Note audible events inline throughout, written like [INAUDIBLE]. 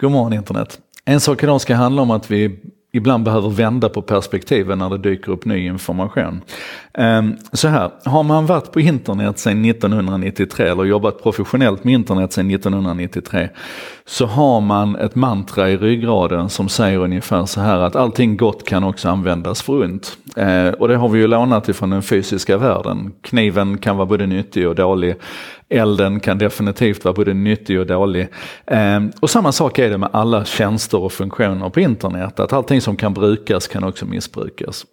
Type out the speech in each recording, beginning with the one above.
God morgon internet. En sak idag ska handla om att vi ibland behöver vända på perspektiven när det dyker upp ny information. Ehm, så här, har man varit på internet sedan 1993 eller jobbat professionellt med internet sedan 1993 så har man ett mantra i ryggraden som säger ungefär så här att allting gott kan också användas för ont. Ehm, och det har vi ju lånat ifrån den fysiska världen. Kniven kan vara både nyttig och dålig. Elden kan definitivt vara både nyttig och dålig. Ehm, och samma sak är det med alla tjänster och funktioner på internet. Att allting som kan brukas kan också missbrukas.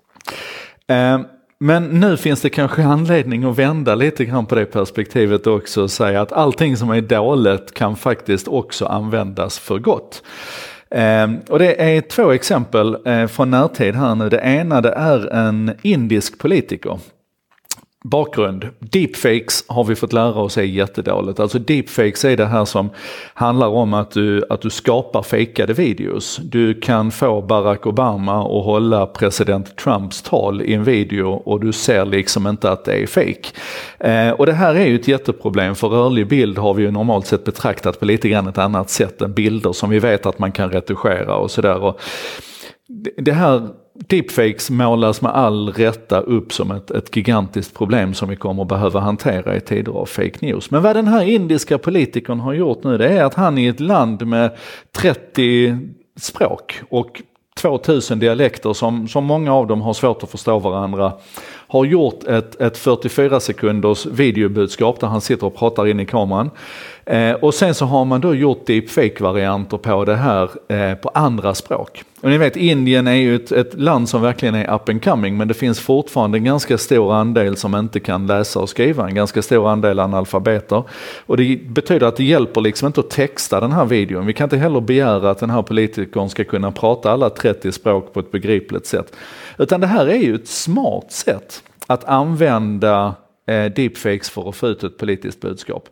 Men nu finns det kanske anledning att vända lite grann på det perspektivet också och säga att allting som är dåligt kan faktiskt också användas för gott. Ehm, och det är två exempel eh, från närtid här nu. Det ena det är en indisk politiker Bakgrund. Deepfakes har vi fått lära oss är jättedåligt. Alltså deepfakes är det här som handlar om att du, att du skapar fejkade videos. Du kan få Barack Obama att hålla president Trumps tal i en video och du ser liksom inte att det är fake. Eh, och det här är ju ett jätteproblem för rörlig bild har vi ju normalt sett betraktat på lite grann ett annat sätt än bilder som vi vet att man kan retuschera och sådär. Det här deepfakes målas med all rätta upp som ett, ett gigantiskt problem som vi kommer behöva hantera i tider av fake news. Men vad den här indiska politikern har gjort nu det är att han i ett land med 30 språk och 2000 dialekter som, som många av dem har svårt att förstå varandra har gjort ett, ett 44 sekunders videobudskap där han sitter och pratar in i kameran. Eh, och sen så har man då gjort deepfake-varianter på det här eh, på andra språk. Och ni vet Indien är ju ett, ett, land som verkligen är up and coming men det finns fortfarande en ganska stor andel som inte kan läsa och skriva, en ganska stor andel analfabeter. Och det betyder att det hjälper liksom inte att texta den här videon. Vi kan inte heller begära att den här politikern ska kunna prata alla 30 språk på ett begripligt sätt. Utan det här är ju ett smart sätt att använda eh, deepfakes för att få ut ett politiskt budskap.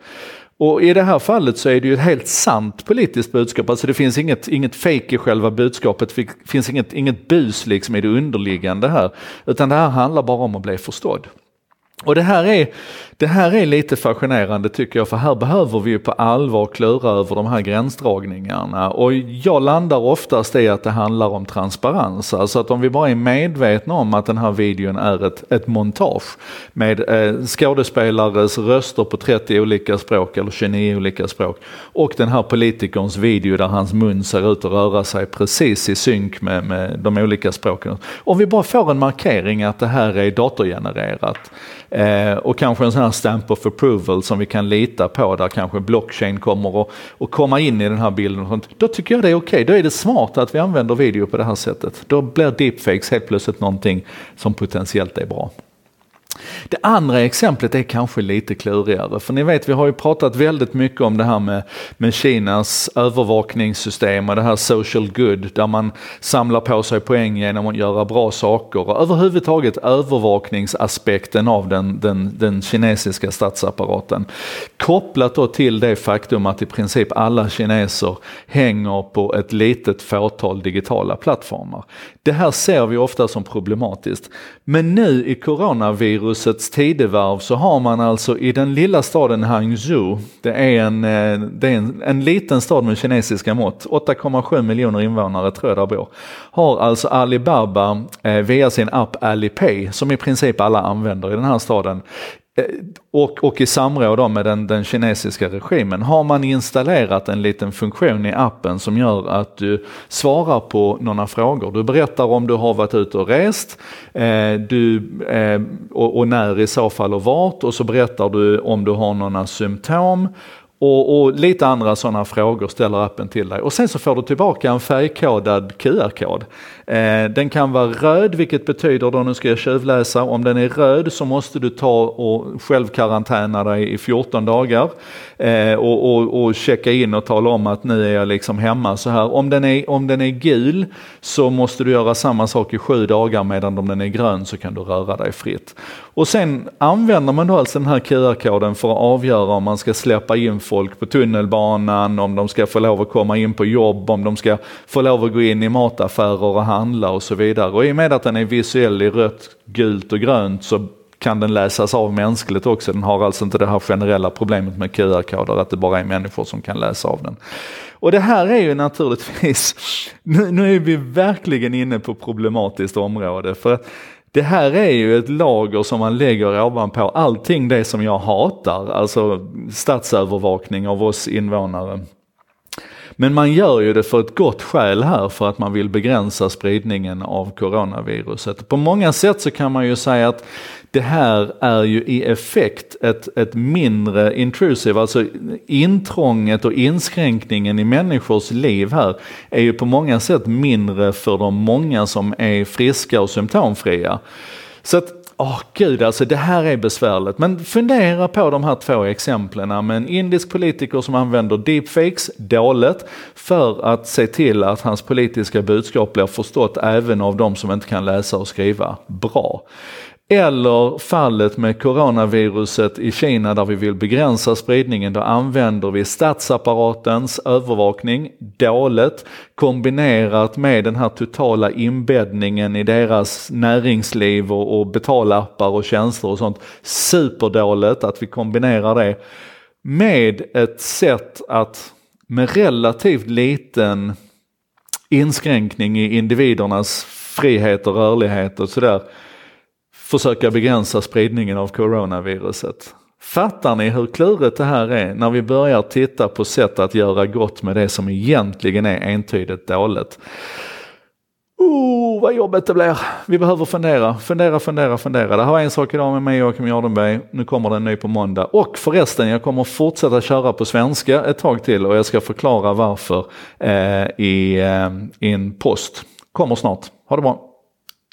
Och i det här fallet så är det ju ett helt sant politiskt budskap, alltså det finns inget, inget fake i själva budskapet, det finns inget, inget bus liksom i det underliggande här, utan det här handlar bara om att bli förstådd. Och det här, är, det här är lite fascinerande tycker jag, för här behöver vi ju på allvar klura över de här gränsdragningarna. Och jag landar oftast i att det handlar om transparens. Alltså att om vi bara är medvetna om att den här videon är ett, ett montage med eh, skådespelares röster på 30 olika språk eller 29 olika språk och den här politikerns video där hans mun ser ut att röra sig precis i synk med, med de olika språken. Om vi bara får en markering att det här är datorgenererat Eh, och kanske en sån här stamp of approval som vi kan lita på där kanske blockchain kommer att, och komma in i den här bilden. Och sånt. Då tycker jag det är okej, okay. då är det smart att vi använder video på det här sättet. Då blir deepfakes helt plötsligt någonting som potentiellt är bra. Det andra exemplet är kanske lite klurigare, för ni vet vi har ju pratat väldigt mycket om det här med, med Kinas övervakningssystem och det här social good där man samlar på sig poäng genom att göra bra saker och överhuvudtaget övervakningsaspekten av den, den, den kinesiska statsapparaten. Kopplat då till det faktum att i princip alla kineser hänger på ett litet fåtal digitala plattformar. Det här ser vi ofta som problematiskt. Men nu i virusets tidevarv så har man alltså i den lilla staden Hangzhou, det är en, eh, det är en, en liten stad med kinesiska mått, 8,7 miljoner invånare tror jag där bor, har alltså Alibaba eh, via sin app Alipay, som i princip alla använder i den här staden, Eh, och, och i samråd med den, den, kinesiska regimen har man installerat en liten funktion i appen som gör att du svarar på några frågor. Du berättar om du har varit ute och rest eh, du, eh, och, och, när i så fall och vart och så berättar du om du har några symptom och, och, lite andra sådana frågor ställer appen till dig. Och sen så får du tillbaka en färgkodad QR-kod. Eh, den kan vara röd, vilket betyder då, nu ska jag tjuvläsa, om den är röd så måste du ta och självkarantäna dig i 14 dagar. Eh, och, och, och, checka in och tala om att nu är jag liksom hemma så här. Om den, är, om den är gul så måste du göra samma sak i sju dagar medan om den är grön så kan du röra dig fritt. Och sen använder man då alltså den här QR-koden för att avgöra om man ska släppa in folk på tunnelbanan, om de ska få lov att komma in på jobb, om de ska få lov att gå in i mataffärer och handla och så vidare. Och i och med att den är visuell i rött, gult och grönt så kan den läsas av mänskligt också. Den har alltså inte det här generella problemet med QR-koder, att det bara är människor som kan läsa av den. Och det här är ju naturligtvis, [LAUGHS] nu, nu är vi verkligen inne på problematiskt område. För det här är ju ett lager som man lägger ovanpå allting det som jag hatar, alltså statsövervakning av oss invånare. Men man gör ju det för ett gott skäl här för att man vill begränsa spridningen av coronaviruset. På många sätt så kan man ju säga att det här är ju i effekt ett, ett mindre intrusive, alltså intrånget och inskränkningen i människors liv här är ju på många sätt mindre för de många som är friska och symptomfria. Så att Åh oh, gud, alltså det här är besvärligt. Men fundera på de här två exemplen med en indisk politiker som använder deepfakes, dåligt, för att se till att hans politiska budskap blir förstått även av de som inte kan läsa och skriva bra. Eller fallet med coronaviruset i Kina där vi vill begränsa spridningen. Då använder vi statsapparatens övervakning dåligt kombinerat med den här totala inbäddningen i deras näringsliv och, och betalappar och tjänster och sånt. Superdåligt att vi kombinerar det med ett sätt att med relativt liten inskränkning i individernas frihet och rörlighet och sådär försöka begränsa spridningen av coronaviruset. Fattar ni hur klurigt det här är när vi börjar titta på sätt att göra gott med det som egentligen är entydigt dåligt? Oh, vad jobbigt det blir. Vi behöver fundera, fundera, fundera, fundera. Det här var en sak idag med mig Joakim Jardenberg. Nu kommer det en ny på måndag. Och förresten, jag kommer fortsätta köra på svenska ett tag till och jag ska förklara varför eh, i, eh, i en post. Kommer snart. Ha det bra.